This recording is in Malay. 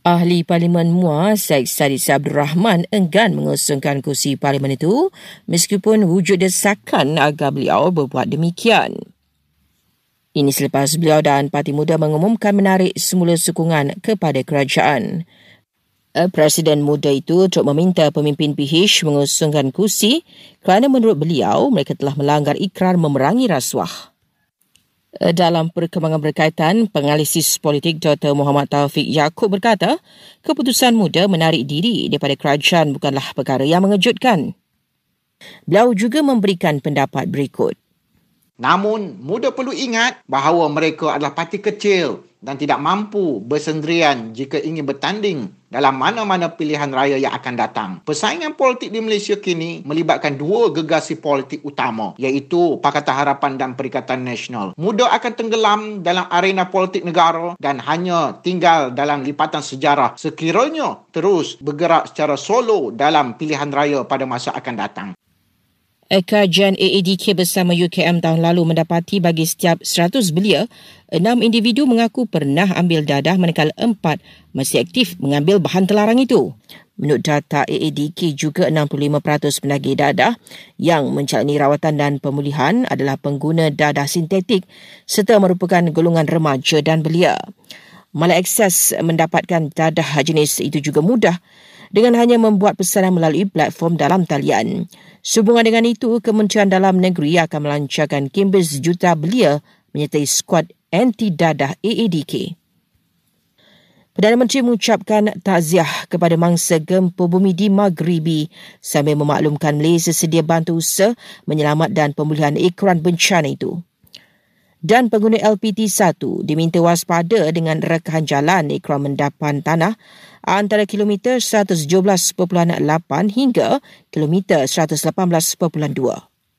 Ahli Parlimen MUA Syed Sadis Abdul Rahman enggan mengusungkan kursi Parlimen itu meskipun wujud desakan agar beliau berbuat demikian. Ini selepas beliau dan Parti Muda mengumumkan menarik semula sokongan kepada kerajaan. Eh, Presiden muda itu untuk meminta pemimpin PH mengusungkan kursi kerana menurut beliau mereka telah melanggar ikrar memerangi rasuah. Eh, dalam perkembangan berkaitan, penganalisis politik Dr. Muhammad Taufik Yaakob berkata, keputusan muda menarik diri daripada kerajaan bukanlah perkara yang mengejutkan. Beliau juga memberikan pendapat berikut. Namun, muda perlu ingat bahawa mereka adalah parti kecil dan tidak mampu bersendirian jika ingin bertanding dalam mana-mana pilihan raya yang akan datang. Persaingan politik di Malaysia kini melibatkan dua gegasi politik utama iaitu Pakatan Harapan dan Perikatan Nasional. Muda akan tenggelam dalam arena politik negara dan hanya tinggal dalam lipatan sejarah sekiranya terus bergerak secara solo dalam pilihan raya pada masa akan datang. Kajian AADK bersama UKM tahun lalu mendapati bagi setiap 100 belia, enam individu mengaku pernah ambil dadah manakala empat masih aktif mengambil bahan terlarang itu. Menurut data AADK juga 65% penagih dadah yang menjalani rawatan dan pemulihan adalah pengguna dadah sintetik serta merupakan golongan remaja dan belia. Malah akses mendapatkan dadah jenis itu juga mudah dengan hanya membuat pesanan melalui platform dalam talian. Sehubungan dengan itu, Kementerian Dalam Negeri akan melancarkan kimbis juta belia menyertai skuad anti-dadah AADK. Perdana Menteri mengucapkan takziah kepada mangsa gempa bumi di Maghribi sambil memaklumkan Malaysia sedia bantu usaha menyelamat dan pemulihan ekoran bencana itu dan pengguna LPT1 diminta waspada dengan rekahan jalan ikram mendapan tanah antara kilometer 117.8 hingga kilometer 118.2.